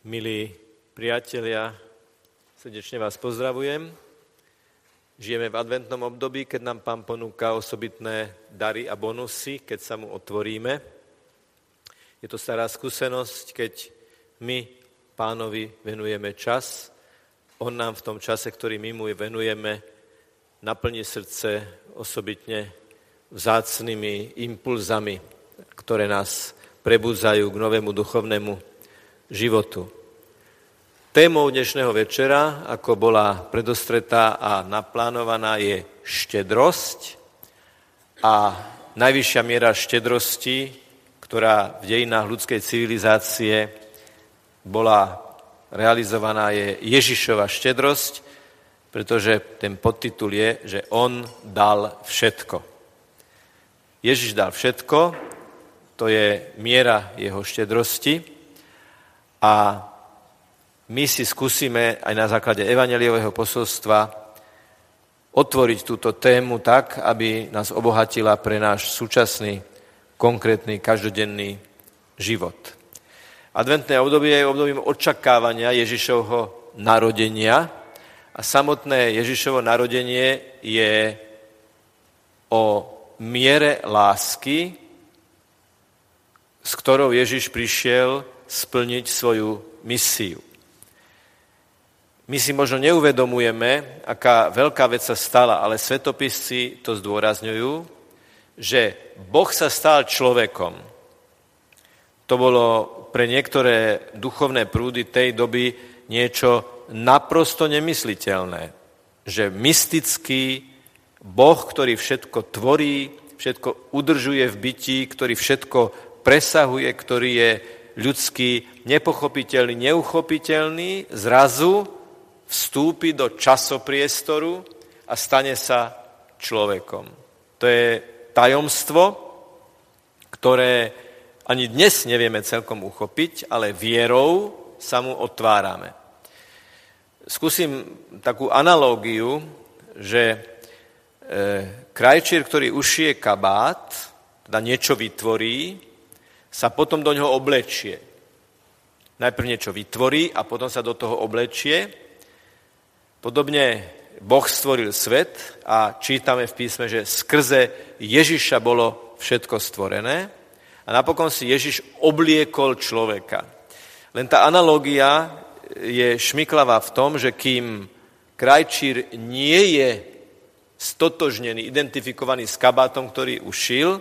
Milí priatelia, srdečne vás pozdravujem. Žijeme v adventnom období, keď nám Pán ponúka osobitné dary a bonusy, keď sa mu otvoríme. Je to stará skúsenosť, keď my pánovi venujeme čas, on nám v tom čase, ktorý my mu venujeme, naplní srdce osobitne vzácnými impulzami, ktoré nás prebudzajú k novému duchovnému životu. Témou dnešného večera, ako bola predostretá a naplánovaná, je štedrosť a najvyššia miera štedrosti, ktorá v dejinách ľudskej civilizácie bola realizovaná, je Ježišova štedrosť, pretože ten podtitul je, že on dal všetko. Ježiš dal všetko, to je miera jeho štedrosti a my si skúsime aj na základe evaneliového posolstva otvoriť túto tému tak, aby nás obohatila pre náš súčasný, konkrétny, každodenný život. Adventné obdobie je obdobím očakávania Ježišovho narodenia a samotné Ježišovo narodenie je o miere lásky, s ktorou Ježiš prišiel splniť svoju misiu. My si možno neuvedomujeme, aká veľká vec sa stala, ale svetopisci to zdôrazňujú, že Boh sa stal človekom. To bolo pre niektoré duchovné prúdy tej doby niečo naprosto nemysliteľné. Že mystický Boh, ktorý všetko tvorí, všetko udržuje v bytí, ktorý všetko presahuje, ktorý je ľudský nepochopiteľný, neuchopiteľný, zrazu vstúpi do časopriestoru a stane sa človekom. To je tajomstvo, ktoré ani dnes nevieme celkom uchopiť, ale vierou sa mu otvárame. Skúsim takú analógiu, že e, krajčír, ktorý ušije kabát, teda niečo vytvorí, sa potom do ňoho oblečie. Najprv niečo vytvorí a potom sa do toho oblečie Podobne Boh stvoril svet a čítame v písme, že skrze Ježiša bolo všetko stvorené a napokon si Ježiš obliekol človeka. Len tá analogia je šmiklavá v tom, že kým krajčír nie je stotožnený, identifikovaný s kabátom, ktorý ušil,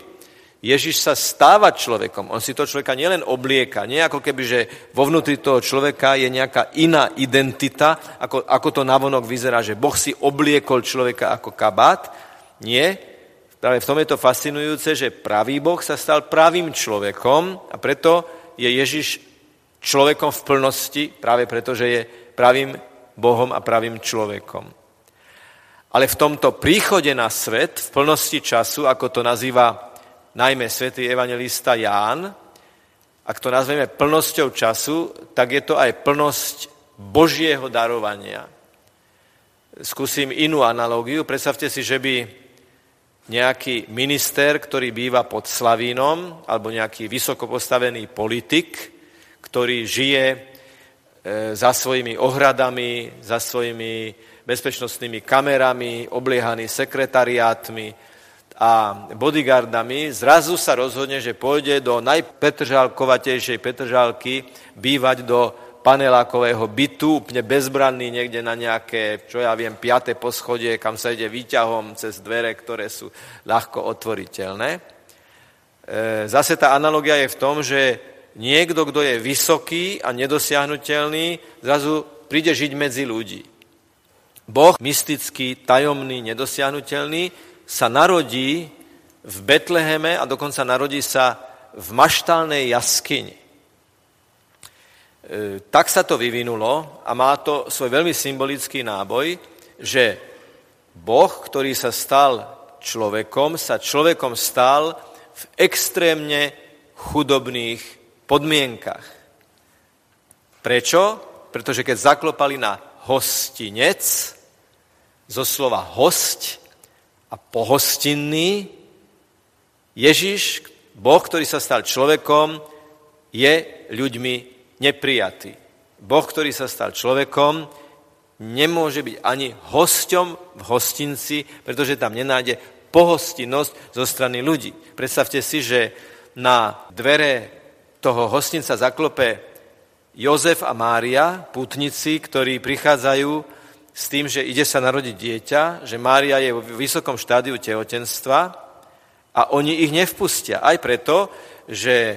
Ježiš sa stáva človekom. On si to človeka nielen oblieka, nie ako keby, že vo vnútri toho človeka je nejaká iná identita, ako, ako to navonok vyzerá, že Boh si obliekol človeka ako kabát. Nie. Práve v tom je to fascinujúce, že pravý Boh sa stal pravým človekom a preto je Ježiš človekom v plnosti, práve preto, že je pravým Bohom a pravým človekom. Ale v tomto príchode na svet, v plnosti času, ako to nazýva najmä svätý evangelista Ján, ak to nazveme plnosťou času, tak je to aj plnosť Božieho darovania. Skúsim inú analógiu. Predstavte si, že by nejaký minister, ktorý býva pod Slavínom, alebo nejaký vysoko postavený politik, ktorý žije e, za svojimi ohradami, za svojimi bezpečnostnými kamerami, obliehaný sekretariátmi, a bodyguardami, zrazu sa rozhodne, že pôjde do najpetržálkovatejšej petržálky bývať do panelákového bytu, úplne bezbranný niekde na nejaké, čo ja viem, piaté poschodie, kam sa ide výťahom cez dvere, ktoré sú ľahko otvoriteľné. E, zase tá analogia je v tom, že niekto, kto je vysoký a nedosiahnutelný, zrazu príde žiť medzi ľudí. Boh, mystický, tajomný, nedosiahnutelný, sa narodí v Betleheme a dokonca narodí sa v maštálnej jaskyni. E, tak sa to vyvinulo a má to svoj veľmi symbolický náboj, že Boh, ktorý sa stal človekom, sa človekom stal v extrémne chudobných podmienkach. Prečo? Pretože keď zaklopali na hostinec, zo slova host a pohostinný, Ježiš, Boh, ktorý sa stal človekom, je ľuďmi neprijatý. Boh, ktorý sa stal človekom, nemôže byť ani hosťom v hostinci, pretože tam nenájde pohostinnosť zo strany ľudí. Predstavte si, že na dvere toho hostinca zaklope Jozef a Mária, putnici, ktorí prichádzajú s tým, že ide sa narodiť dieťa, že Mária je v vysokom štádiu tehotenstva a oni ich nevpustia. Aj preto, že e,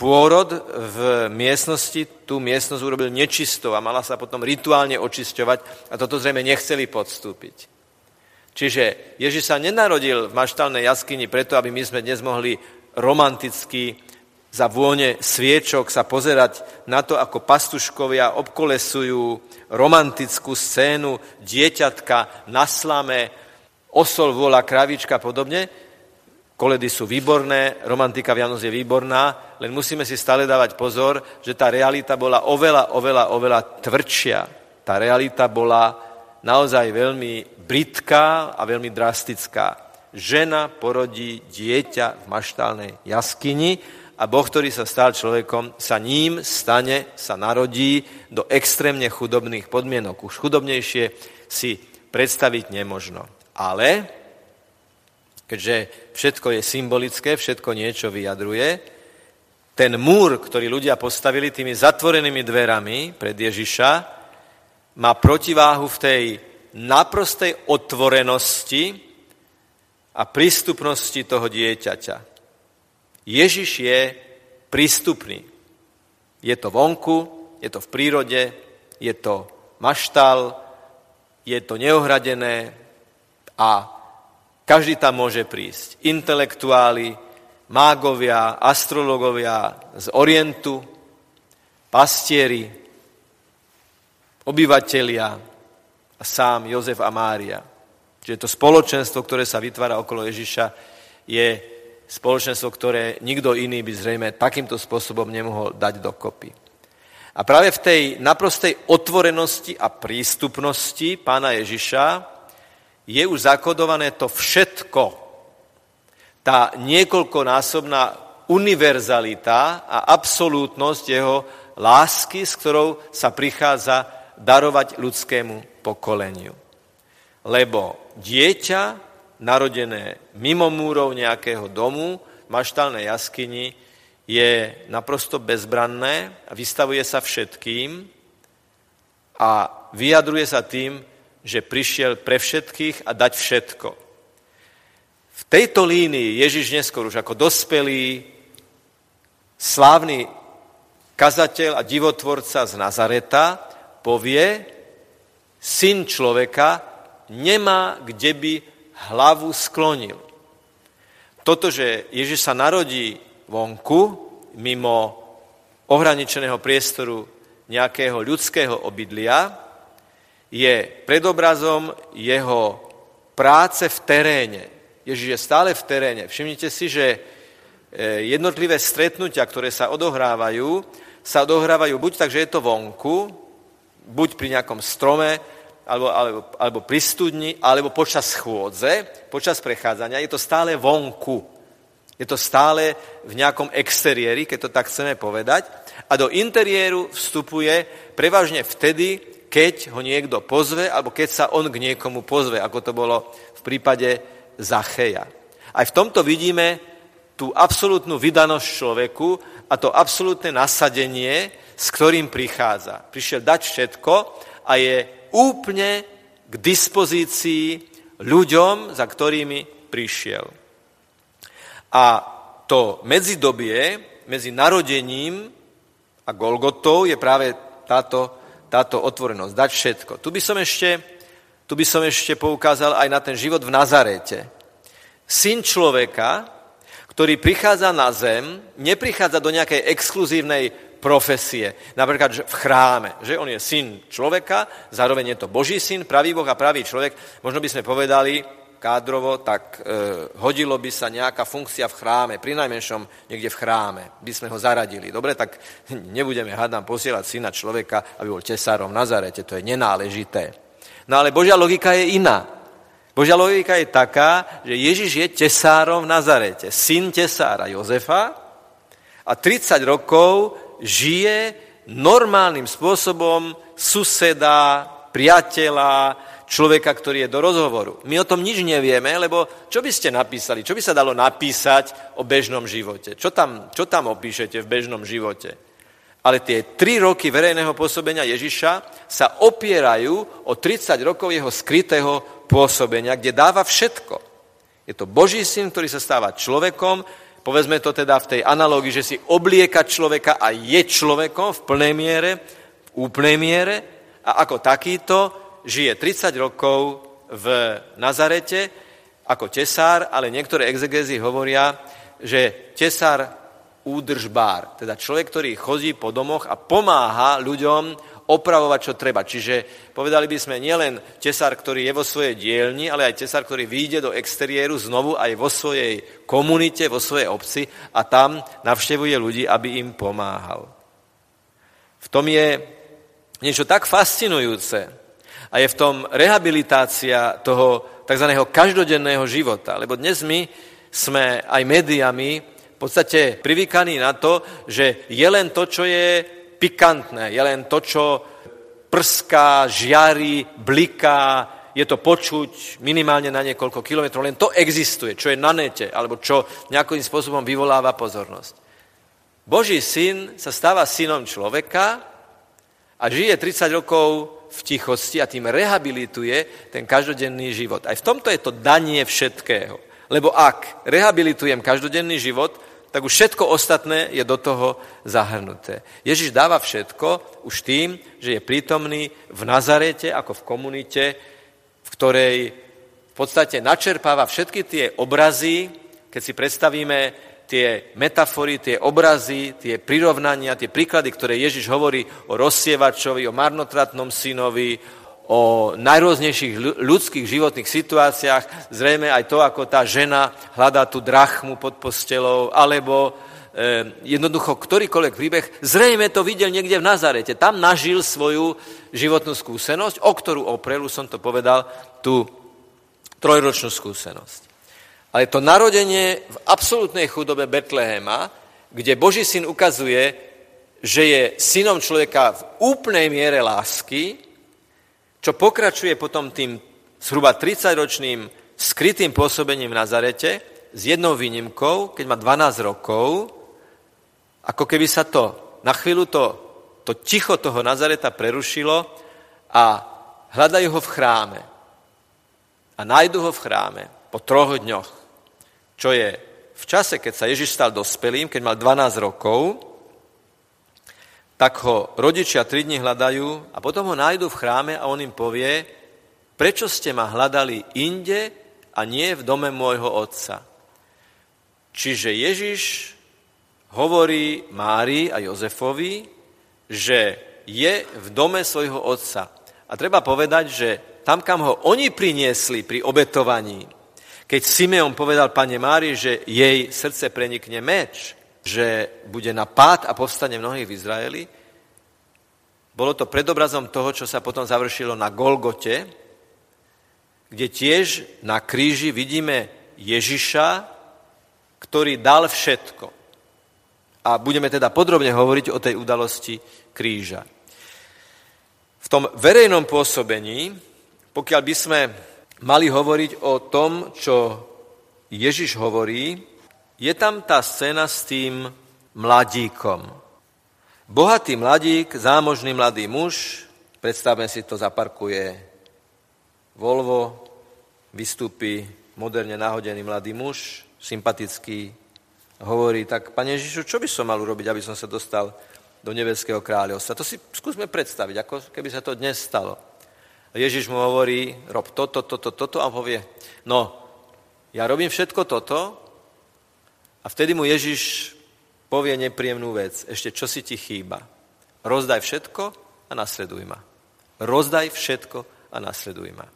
pôrod v miestnosti, tú miestnosť urobil nečistou a mala sa potom rituálne očisťovať a toto zrejme nechceli podstúpiť. Čiže Ježiš sa nenarodil v maštálnej jaskyni preto, aby my sme dnes mohli romanticky za vône sviečok sa pozerať na to, ako pastuškovia obkolesujú romantickú scénu dieťatka na slame, osol, vola, kravička a podobne, koledy sú výborné, romantika Vianoc je výborná, len musíme si stále dávať pozor, že tá realita bola oveľa, oveľa, oveľa tvrdšia. Tá realita bola naozaj veľmi britká a veľmi drastická. Žena porodí dieťa v maštálnej jaskyni a Boh, ktorý sa stal človekom, sa ním stane, sa narodí do extrémne chudobných podmienok. Už chudobnejšie si predstaviť nemožno. Ale keďže všetko je symbolické, všetko niečo vyjadruje, ten múr, ktorý ľudia postavili tými zatvorenými dverami pred Ježiša, má protiváhu v tej naprostej otvorenosti a prístupnosti toho dieťaťa. Ježiš je prístupný. Je to vonku, je to v prírode, je to maštal, je to neohradené a každý tam môže prísť. Intelektuáli, mágovia, astrologovia z Orientu, pastieri, obyvatelia a sám Jozef a Mária. Čiže to spoločenstvo, ktoré sa vytvára okolo Ježiša, je spoločenstvo, ktoré nikto iný by zrejme takýmto spôsobom nemohol dať dokopy. A práve v tej naprostej otvorenosti a prístupnosti pána Ježiša je už zakodované to všetko. Tá niekoľkonásobná univerzalita a absolútnosť jeho lásky, s ktorou sa prichádza darovať ľudskému pokoleniu. Lebo dieťa, narodené mimo múrov nejakého domu, maštálnej jaskyni, je naprosto bezbranné a vystavuje sa všetkým a vyjadruje sa tým, že prišiel pre všetkých a dať všetko. V tejto línii Ježiš neskôr už ako dospelý, slávny kazateľ a divotvorca z Nazareta povie, syn človeka nemá, kde by hlavu sklonil. Toto, že Ježiš sa narodí vonku, mimo ohraničeného priestoru nejakého ľudského obydlia, je predobrazom jeho práce v teréne. Ježiš je stále v teréne. Všimnite si, že e, jednotlivé stretnutia, ktoré sa odohrávajú, sa odohrávajú buď tak, že je to vonku, buď pri nejakom strome, alebo, alebo, alebo pri studni, alebo počas chôdze, počas prechádzania. Je to stále vonku. Je to stále v nejakom exteriéri, keď to tak chceme povedať. A do interiéru vstupuje prevažne vtedy, keď ho niekto pozve, alebo keď sa on k niekomu pozve, ako to bolo v prípade Zacheja. Aj v tomto vidíme tú absolútnu vydanosť človeku a to absolútne nasadenie, s ktorým prichádza. Prišiel dať všetko a je úplne k dispozícii ľuďom, za ktorými prišiel. A to medzidobie medzi narodením a Golgotou je práve táto táto otvorenosť, dať všetko. Tu by som ešte, tu by som ešte poukázal aj na ten život v Nazarete. Syn človeka, ktorý prichádza na zem, neprichádza do nejakej exkluzívnej profesie, napríklad v chráme, že on je syn človeka, zároveň je to Boží syn, pravý Boh a pravý človek. Možno by sme povedali, kádrovo, tak e, hodilo by sa nejaká funkcia v chráme, pri najmenšom niekde v chráme, by sme ho zaradili. Dobre, tak nebudeme, hádam, posielať syna človeka, aby bol tesárom v Nazarete, to je nenáležité. No ale Božia logika je iná. Božia logika je taká, že Ježiš je tesárom v Nazarete, syn tesára Jozefa a 30 rokov žije normálnym spôsobom suseda, priateľa, človeka, ktorý je do rozhovoru. My o tom nič nevieme, lebo čo by ste napísali? Čo by sa dalo napísať o bežnom živote? Čo tam, čo tam opíšete v bežnom živote? Ale tie tri roky verejného pôsobenia Ježiša sa opierajú o 30 rokov jeho skrytého pôsobenia, kde dáva všetko. Je to Boží syn, ktorý sa stáva človekom, povedzme to teda v tej analógii, že si oblieka človeka a je človekom v plnej miere, v úplnej miere. A ako takýto žije 30 rokov v Nazarete ako tesár, ale niektoré exegézy hovoria, že tesár údržbár, teda človek, ktorý chodí po domoch a pomáha ľuďom opravovať, čo treba. Čiže povedali by sme nielen tesár, ktorý je vo svojej dielni, ale aj tesár, ktorý vyjde do exteriéru znovu aj vo svojej komunite, vo svojej obci a tam navštevuje ľudí, aby im pomáhal. V tom je niečo tak fascinujúce, a je v tom rehabilitácia toho tzv. každodenného života. Lebo dnes my sme aj médiami v podstate privykaní na to, že je len to, čo je pikantné, je len to, čo prská, žiari, bliká, je to počuť minimálne na niekoľko kilometrov, len to existuje, čo je na nete, alebo čo nejakým spôsobom vyvoláva pozornosť. Boží syn sa stáva synom človeka a žije 30 rokov v tichosti a tým rehabilituje ten každodenný život. Aj v tomto je to danie všetkého. Lebo ak rehabilitujem každodenný život, tak už všetko ostatné je do toho zahrnuté. Ježiš dáva všetko už tým, že je prítomný v Nazarete ako v komunite, v ktorej v podstate načerpáva všetky tie obrazy, keď si predstavíme tie metafory, tie obrazy, tie prirovnania, tie príklady, ktoré Ježiš hovorí o rozsievačovi, o marnotratnom synovi, o najrôznejších ľudských životných situáciách, zrejme aj to, ako tá žena hľadá tú drachmu pod postelou, alebo e, jednoducho ktorýkoľvek príbeh, zrejme to videl niekde v Nazarete. Tam nažil svoju životnú skúsenosť, o ktorú oprelu, som to povedal, tú trojročnú skúsenosť. Ale to narodenie v absolútnej chudobe Betlehema, kde Boží syn ukazuje, že je synom človeka v úplnej miere lásky, čo pokračuje potom tým zhruba 30-ročným skrytým pôsobením v Nazarete, s jednou výnimkou, keď má 12 rokov, ako keby sa to, na chvíľu to, to ticho toho Nazareta prerušilo a hľadajú ho v chráme. A nájdu ho v chráme po troch dňoch čo je v čase, keď sa Ježiš stal dospelým, keď mal 12 rokov, tak ho rodičia tri dní hľadajú a potom ho nájdu v chráme a on im povie, prečo ste ma hľadali inde a nie v dome môjho otca. Čiže Ježiš hovorí Mári a Jozefovi, že je v dome svojho otca. A treba povedať, že tam, kam ho oni priniesli pri obetovaní, keď Simeon povedal pane Mári, že jej srdce prenikne meč, že bude na pád a povstane mnohých v Izraeli, bolo to predobrazom toho, čo sa potom završilo na Golgote, kde tiež na kríži vidíme Ježiša, ktorý dal všetko. A budeme teda podrobne hovoriť o tej udalosti kríža. V tom verejnom pôsobení, pokiaľ by sme mali hovoriť o tom, čo Ježiš hovorí, je tam tá scéna s tým mladíkom. Bohatý mladík, zámožný mladý muž, predstavme si to, zaparkuje Volvo, vystúpi moderne nahodený mladý muž, sympatický, hovorí, tak pane Ježišu, čo by som mal urobiť, aby som sa dostal do nebeského kráľovstva? To si skúsme predstaviť, ako keby sa to dnes stalo. Ježiš mu hovorí, rob toto, toto, toto a povie, no, ja robím všetko toto a vtedy mu Ježiš povie nepríjemnú vec, ešte čo si ti chýba. Rozdaj všetko a nasleduj ma. Rozdaj všetko a nasleduj ma.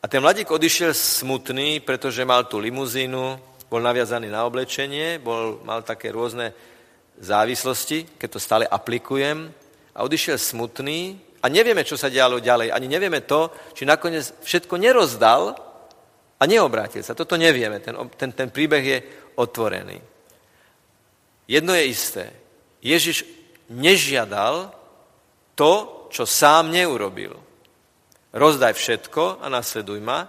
A ten mladík odišiel smutný, pretože mal tú limuzínu, bol naviazaný na oblečenie, bol, mal také rôzne závislosti, keď to stále aplikujem, a odišiel smutný, a nevieme, čo sa dialo ďalej. Ani nevieme to, či nakoniec všetko nerozdal a neobrátil sa. Toto nevieme. Ten, ten, ten príbeh je otvorený. Jedno je isté. Ježiš nežiadal to, čo sám neurobil. Rozdaj všetko a nasleduj ma,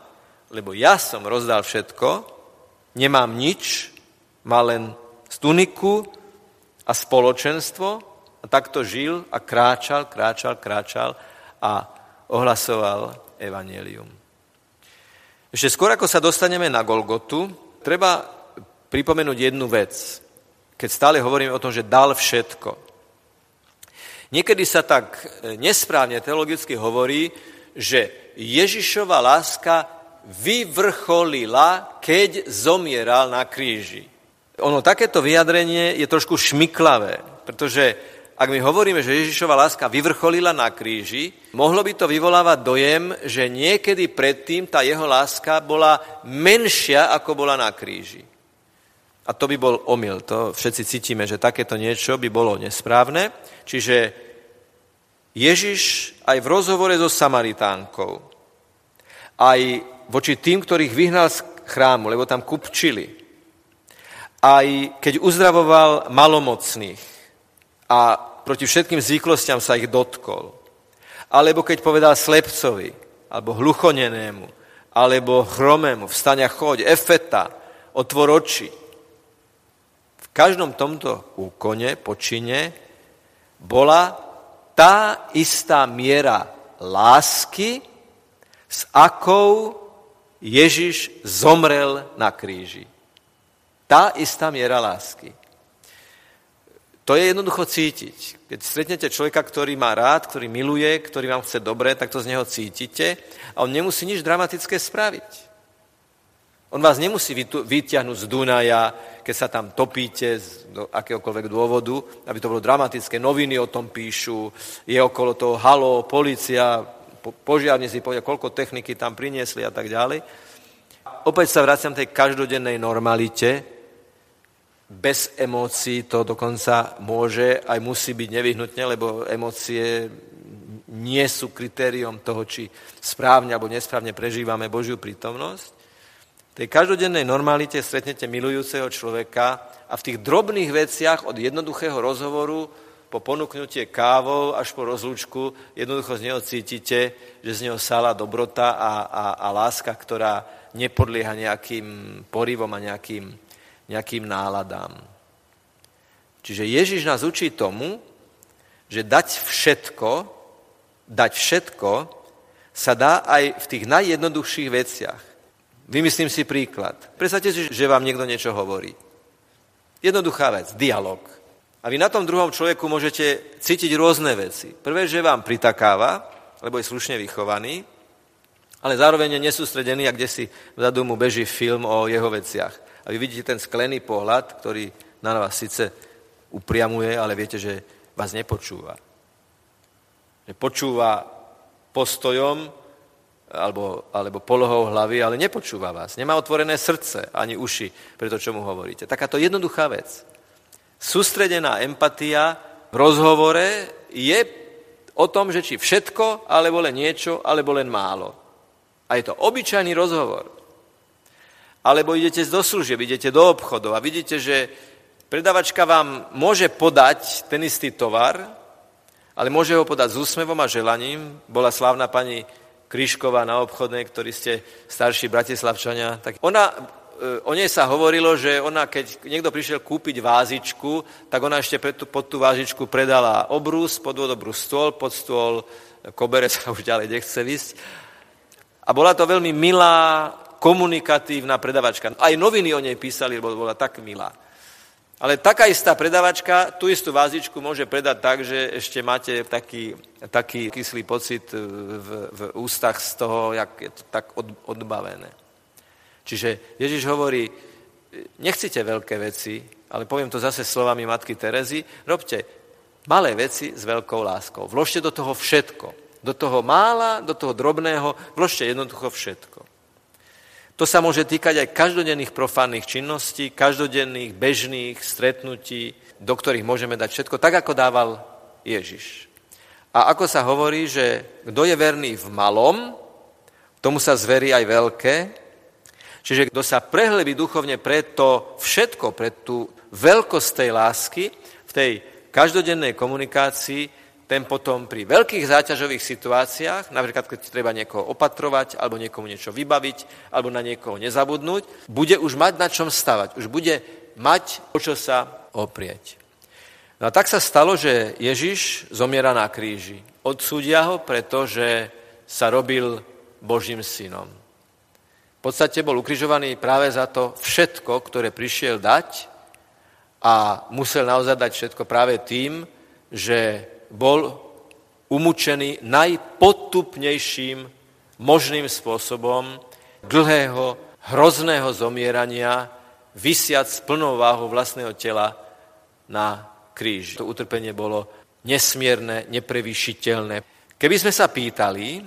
lebo ja som rozdal všetko, nemám nič, má len stuniku a spoločenstvo a takto žil a kráčal, kráčal, kráčal a ohlasoval evanelium. Ešte skôr, ako sa dostaneme na Golgotu, treba pripomenúť jednu vec, keď stále hovoríme o tom, že dal všetko. Niekedy sa tak nesprávne teologicky hovorí, že Ježišova láska vyvrcholila, keď zomieral na kríži. Ono, takéto vyjadrenie je trošku šmiklavé, pretože ak my hovoríme, že Ježišova láska vyvrcholila na kríži, mohlo by to vyvolávať dojem, že niekedy predtým tá jeho láska bola menšia, ako bola na kríži. A to by bol omyl. To všetci cítime, že takéto niečo by bolo nesprávne. Čiže Ježiš aj v rozhovore so Samaritánkou, aj voči tým, ktorých vyhnal z chrámu, lebo tam kupčili. Aj keď uzdravoval malomocných a proti všetkým zvyklostiam sa ich dotkol. Alebo keď povedal slepcovi, alebo hluchonenému, alebo chromému, vstaň a choď, efeta, otvor oči. Každom tomto úkone, počine, bola tá istá miera lásky, s akou Ježiš zomrel na kríži. Tá istá miera lásky. To je jednoducho cítiť. Keď stretnete človeka, ktorý má rád, ktorý miluje, ktorý vám chce dobre, tak to z neho cítite a on nemusí nič dramatické spraviť. On vás nemusí vyťahnuť z Dunaja, keď sa tam topíte z akéhokoľvek dôvodu, aby to bolo dramatické. Noviny o tom píšu, je okolo toho halo, policia, požiarníci povedia, koľko techniky tam priniesli a tak ďalej. Opäť sa vraciam tej každodennej normalite. Bez emócií to dokonca môže aj musí byť nevyhnutne, lebo emócie nie sú kritériom toho, či správne alebo nesprávne prežívame Božiu prítomnosť. Tej každodennej normalite stretnete milujúceho človeka a v tých drobných veciach od jednoduchého rozhovoru po ponúknutie kávou až po rozlúčku jednoducho z neho cítite, že z neho sala dobrota a, a, a láska, ktorá nepodlieha nejakým porivom a nejakým, nejakým náladám. Čiže Ježiš nás učí tomu, že dať všetko, dať všetko sa dá aj v tých najjednoduchších veciach. Vymyslím si príklad. Predstavte si, že vám niekto niečo hovorí. Jednoduchá vec, dialog. A vy na tom druhom človeku môžete cítiť rôzne veci. Prvé, že vám pritakáva, lebo je slušne vychovaný, ale zároveň je nesústredený a kde si vzadu mu beží film o jeho veciach. A vy vidíte ten sklený pohľad, ktorý na vás síce upriamuje, ale viete, že vás nepočúva. Že počúva postojom alebo, alebo polohou hlavy, ale nepočúva vás. Nemá otvorené srdce ani uši pre to, čo mu hovoríte. Takáto jednoduchá vec. Sústredená empatia v rozhovore je o tom, že či všetko, alebo len niečo, alebo len málo. A je to obyčajný rozhovor. Alebo idete do služieb, idete do obchodov a vidíte, že predavačka vám môže podať ten istý tovar, ale môže ho podať s úsmevom a želaním. Bola slávna pani Kryšková na obchodnej, ktorí ste starší bratislavčania. Tak ona o nej sa hovorilo, že ona, keď niekto prišiel kúpiť vázičku, tak ona ešte pod tú, pod tú vázičku predala obrus, pod obrus stôl, pod stôl kobere sa už ďalej nechce vysť. A bola to veľmi milá, komunikatívna predavačka. Aj noviny o nej písali, lebo bola tak milá. Ale taká istá predavačka tú istú vázičku môže predať tak, že ešte máte taký, taký kyslý pocit v, v ústach z toho, jak je to tak od, odbavené. Čiže Ježiš hovorí, nechcite veľké veci, ale poviem to zase slovami matky Terezy, robte malé veci s veľkou láskou. Vložte do toho všetko. Do toho mála, do toho drobného, vložte jednoducho všetko. To sa môže týkať aj každodenných profánnych činností, každodenných bežných stretnutí, do ktorých môžeme dať všetko, tak ako dával Ježiš. A ako sa hovorí, že kto je verný v malom, tomu sa zverí aj veľké, Čiže kto sa prehlebí duchovne pre to všetko, pre tú veľkosť tej lásky, v tej každodennej komunikácii ten potom pri veľkých záťažových situáciách, napríklad keď treba niekoho opatrovať, alebo niekomu niečo vybaviť, alebo na niekoho nezabudnúť, bude už mať na čom stavať, už bude mať o čo sa oprieť. No a tak sa stalo, že Ježiš zomiera na kríži. Odsúdia ho, pretože sa robil Božím synom. V podstate bol ukrižovaný práve za to všetko, ktoré prišiel dať a musel naozaj dať všetko práve tým, že bol umúčený najpotupnejším možným spôsobom dlhého, hrozného zomierania, vysiať s plnou váhou vlastného tela na kríži. To utrpenie bolo nesmierne, neprevýšiteľné. Keby sme sa pýtali,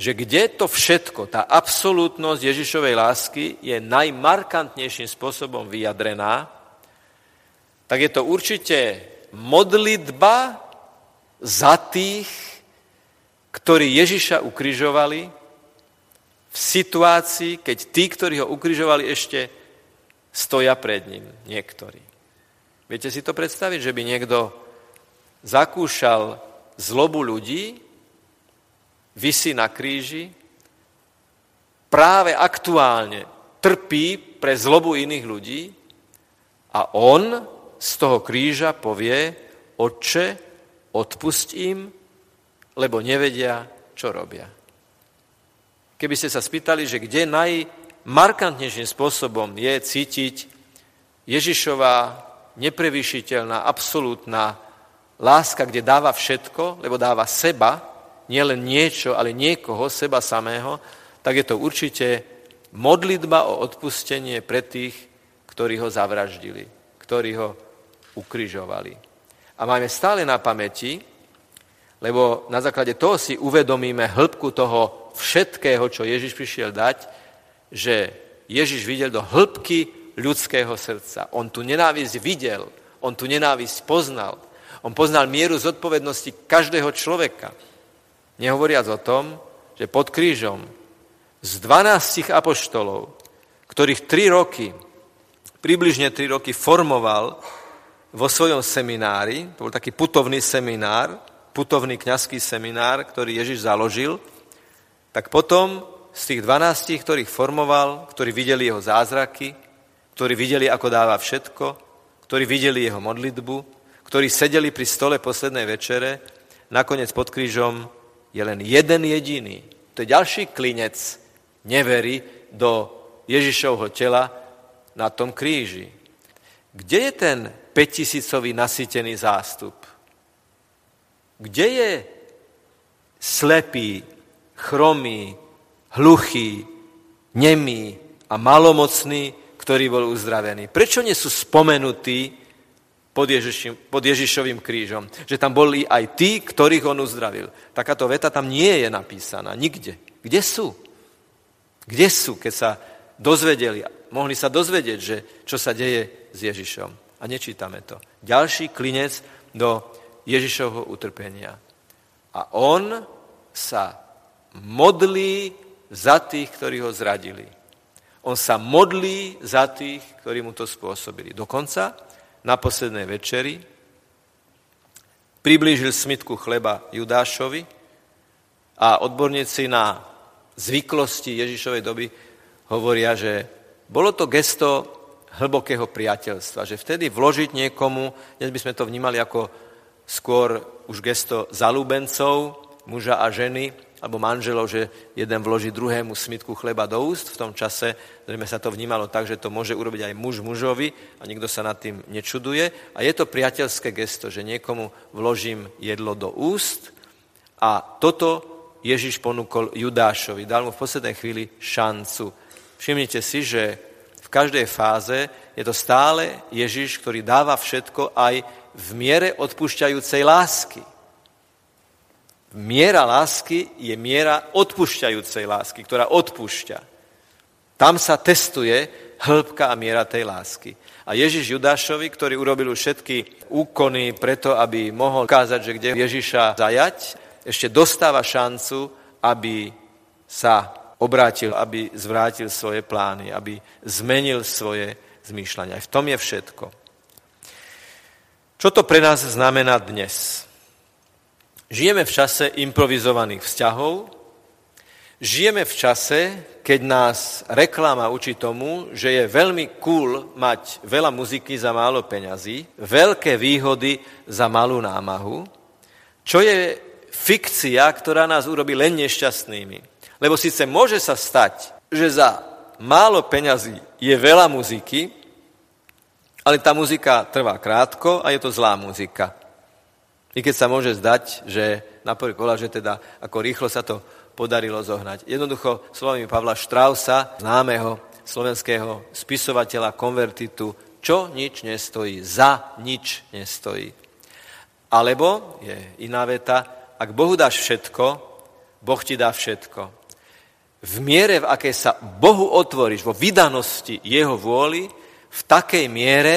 že kde to všetko, tá absolútnosť Ježišovej lásky je najmarkantnejším spôsobom vyjadrená, tak je to určite modlitba za tých, ktorí Ježiša ukrižovali v situácii, keď tí, ktorí ho ukrižovali, ešte stoja pred ním, niektorí. Viete si to predstaviť, že by niekto zakúšal zlobu ľudí, vysí na kríži, práve aktuálne trpí pre zlobu iných ľudí a on z toho kríža povie, Otče, odpust im, lebo nevedia, čo robia. Keby ste sa spýtali, že kde najmarkantnejším spôsobom je cítiť Ježišová neprevýšiteľná, absolútna láska, kde dáva všetko, lebo dáva seba, nielen niečo, ale niekoho, seba samého, tak je to určite modlitba o odpustenie pre tých, ktorí ho zavraždili, ktorí ho ukrižovali. A máme stále na pamäti, lebo na základe toho si uvedomíme hĺbku toho všetkého, čo Ježiš prišiel dať, že Ježiš videl do hĺbky ľudského srdca. On tu nenávisť videl, on tu nenávisť poznal. On poznal mieru zodpovednosti každého človeka. Nehovoriac o tom, že pod krížom z 12 apoštolov, ktorých 3 roky, približne 3 roky formoval vo svojom seminári, to bol taký putovný seminár, putovný kňazský seminár, ktorý Ježiš založil, tak potom z tých 12, ktorých formoval, ktorí videli jeho zázraky, ktorí videli, ako dáva všetko, ktorí videli jeho modlitbu, ktorí sedeli pri stole poslednej večere, nakoniec pod krížom je len jeden jediný. To je ďalší klinec nevery do Ježišovho tela na tom kríži. Kde je ten 5000 nasýtený zástup? Kde je slepý, chromý, hluchý, nemý a malomocný, ktorý bol uzdravený? Prečo nie sú spomenutí pod, Ježišim, pod Ježišovým krížom? Že tam boli aj tí, ktorých on uzdravil. Takáto veta tam nie je napísaná, nikde. Kde sú? Kde sú, keď sa dozvedeli, mohli sa dozvedieť, že čo sa deje s Ježišom? A nečítame to. Ďalší klinec do Ježišovho utrpenia. A on sa modlí za tých, ktorí ho zradili. On sa modlí za tých, ktorí mu to spôsobili. Dokonca na poslednej večeri priblížil smitku chleba Judášovi a odborníci na zvyklosti Ježišovej doby hovoria, že bolo to gesto hlbokého priateľstva. Že vtedy vložiť niekomu, dnes by sme to vnímali ako skôr už gesto zalúbencov, muža a ženy, alebo manželov, že jeden vloží druhému smitku chleba do úst. V tom čase zrejme sa to vnímalo tak, že to môže urobiť aj muž mužovi a nikto sa nad tým nečuduje. A je to priateľské gesto, že niekomu vložím jedlo do úst a toto Ježiš ponúkol Judášovi. Dal mu v poslednej chvíli šancu. Všimnite si, že každej fáze je to stále Ježiš, ktorý dáva všetko aj v miere odpúšťajúcej lásky. Miera lásky je miera odpúšťajúcej lásky, ktorá odpúšťa. Tam sa testuje hĺbka a miera tej lásky. A Ježiš Judášovi, ktorý urobil všetky úkony preto, aby mohol ukázať, že kde Ježiša zajať, ešte dostáva šancu, aby sa obrátil, aby zvrátil svoje plány, aby zmenil svoje zmýšľania. Aj v tom je všetko. Čo to pre nás znamená dnes? Žijeme v čase improvizovaných vzťahov, žijeme v čase, keď nás reklama učí tomu, že je veľmi cool mať veľa muziky za málo peňazí, veľké výhody za malú námahu, čo je fikcia, ktorá nás urobí len nešťastnými. Lebo síce môže sa stať, že za málo peňazí je veľa muziky, ale tá muzika trvá krátko a je to zlá muzika. I keď sa môže zdať, že napríklad, že teda ako rýchlo sa to podarilo zohnať. Jednoducho slovami Pavla Štrausa, známeho slovenského spisovateľa, konvertitu, čo nič nestojí, za nič nestojí. Alebo, je iná veta, ak Bohu dáš všetko, Boh ti dá všetko. V miere, v akej sa Bohu otvoríš, vo vydanosti Jeho vôli, v takej miere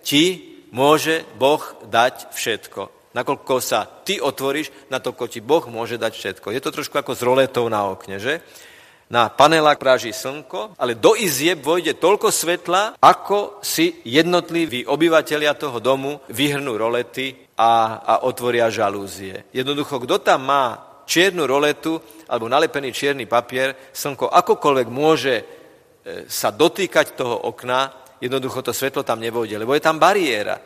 ti môže Boh dať všetko. Nakoľko sa ty otvoríš, natoľko ti Boh môže dať všetko. Je to trošku ako s roletou na okne, že? Na panelách práží slnko, ale do izieb vojde toľko svetla, ako si jednotliví obyvateľia toho domu vyhrnú rolety a, a otvoria žalúzie. Jednoducho, kto tam má čiernu roletu alebo nalepený čierny papier, slnko akokoľvek môže e, sa dotýkať toho okna, jednoducho to svetlo tam nevojde, lebo je tam bariéra.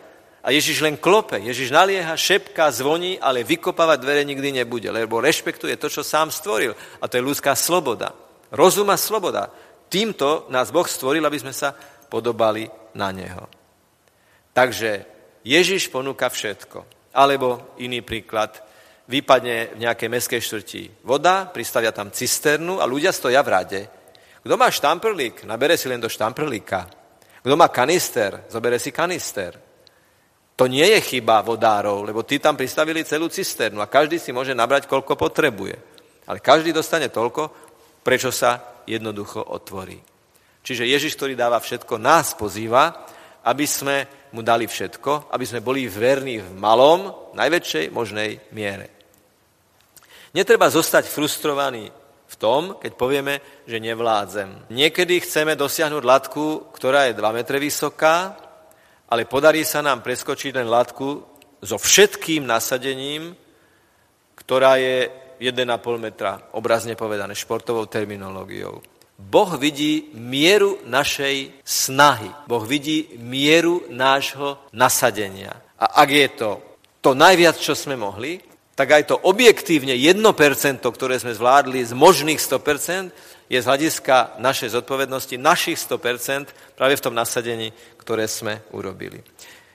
A Ježiš len klope, Ježiš nalieha, šepká, zvoní, ale vykopávať dvere nikdy nebude, lebo rešpektuje to, čo sám stvoril. A to je ľudská sloboda. Rozum a sloboda. Týmto nás Boh stvoril, aby sme sa podobali na Neho. Takže Ježiš ponúka všetko. Alebo iný príklad, vypadne v nejakej meskej štvrti voda, pristavia tam cisternu a ľudia stoja v rade. Kto má štamprlík, nabere si len do štamprlíka. Kto má kanister, zobere si kanister. To nie je chyba vodárov, lebo tí tam pristavili celú cisternu a každý si môže nabrať, koľko potrebuje. Ale každý dostane toľko, prečo sa jednoducho otvorí. Čiže Ježiš, ktorý dáva všetko, nás pozýva, aby sme mu dali všetko, aby sme boli verní v malom, najväčšej možnej miere. Netreba zostať frustrovaný v tom, keď povieme, že nevládzem. Niekedy chceme dosiahnuť latku, ktorá je 2 metre vysoká, ale podarí sa nám preskočiť len latku so všetkým nasadením, ktorá je 1,5 metra, obrazne povedané, športovou terminológiou. Boh vidí mieru našej snahy. Boh vidí mieru nášho nasadenia. A ak je to to najviac, čo sme mohli, tak aj to objektívne 1%, ktoré sme zvládli z možných 100%, je z hľadiska našej zodpovednosti našich 100% práve v tom nasadení, ktoré sme urobili.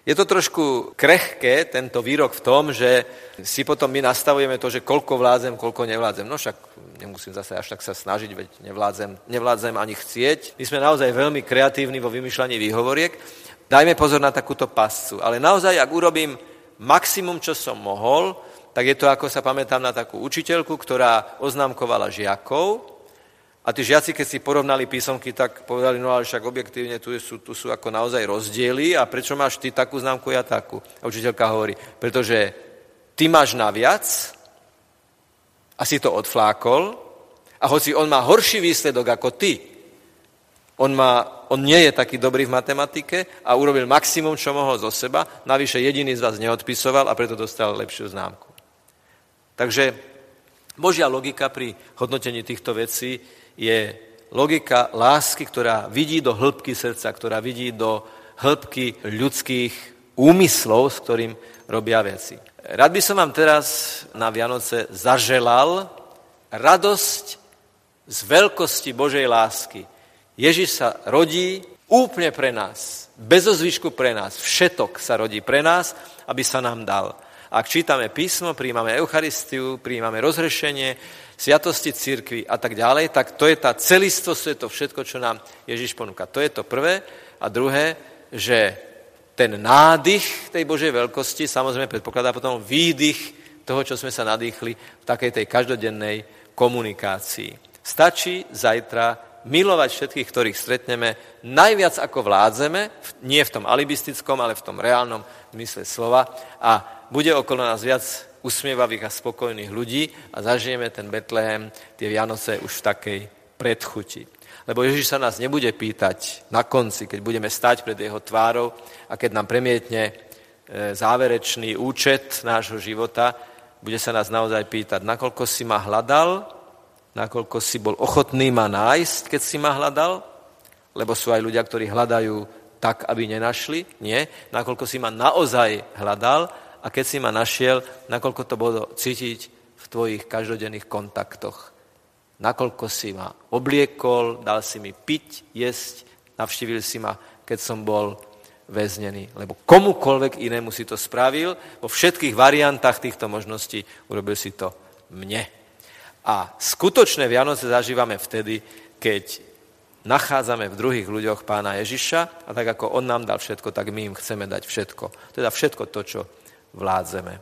Je to trošku krehké, tento výrok v tom, že si potom my nastavujeme to, že koľko vládzem, koľko nevládzem. No však nemusím zase až tak sa snažiť, veď nevládzem, nevládzem ani chcieť. My sme naozaj veľmi kreatívni vo vymýšľaní výhovoriek. Dajme pozor na takúto pascu. Ale naozaj, ak urobím maximum, čo som mohol, tak je to, ako sa pamätám na takú učiteľku, ktorá oznámkovala žiakov a tí žiaci, keď si porovnali písomky, tak povedali, no ale však objektívne tu sú, tu sú ako naozaj rozdiely a prečo máš ty takú známku, ja takú? A učiteľka hovorí, pretože ty máš naviac a si to odflákol a hoci on má horší výsledok ako ty, on, má, on nie je taký dobrý v matematike a urobil maximum, čo mohol zo seba, navyše jediný z vás neodpisoval a preto dostal lepšiu známku. Takže Božia logika pri hodnotení týchto vecí je logika lásky, ktorá vidí do hĺbky srdca, ktorá vidí do hĺbky ľudských úmyslov, s ktorým robia veci. Rád by som vám teraz na Vianoce zaželal radosť z veľkosti Božej lásky. Ježiš sa rodí úplne pre nás, bez ozvyšku pre nás, všetok sa rodí pre nás, aby sa nám dal. Ak čítame písmo, príjmame Eucharistiu, príjmame rozhrešenie, sviatosti cirkvi a tak ďalej, tak to je tá celistvosť, to je to všetko, čo nám Ježiš ponúka. To je to prvé. A druhé, že ten nádych tej Božej veľkosti samozrejme predpokladá potom výdych toho, čo sme sa nadýchli v takej tej každodennej komunikácii. Stačí zajtra milovať všetkých, ktorých stretneme, najviac ako vládzeme, nie v tom alibistickom, ale v tom reálnom zmysle slova a bude okolo nás viac usmievavých a spokojných ľudí a zažijeme ten Betlehem, tie Vianoce už v takej predchuti. Lebo Ježiš sa nás nebude pýtať na konci, keď budeme stať pred jeho tvárou a keď nám premietne záverečný účet nášho života, bude sa nás naozaj pýtať, nakoľko si ma hľadal, nakoľko si bol ochotný ma nájsť, keď si ma hľadal, lebo sú aj ľudia, ktorí hľadajú tak, aby nenašli. Nie, nakoľko si ma naozaj hľadal a keď si ma našiel, nakoľko to bolo cítiť v tvojich každodenných kontaktoch. Nakoľko si ma obliekol, dal si mi piť, jesť, navštívil si ma, keď som bol väznený. Lebo komukolvek inému si to spravil, vo všetkých variantách týchto možností urobil si to mne. A skutočné Vianoce zažívame vtedy, keď nachádzame v druhých ľuďoch pána Ježiša a tak ako on nám dal všetko, tak my im chceme dať všetko. Teda všetko to, čo vládzeme.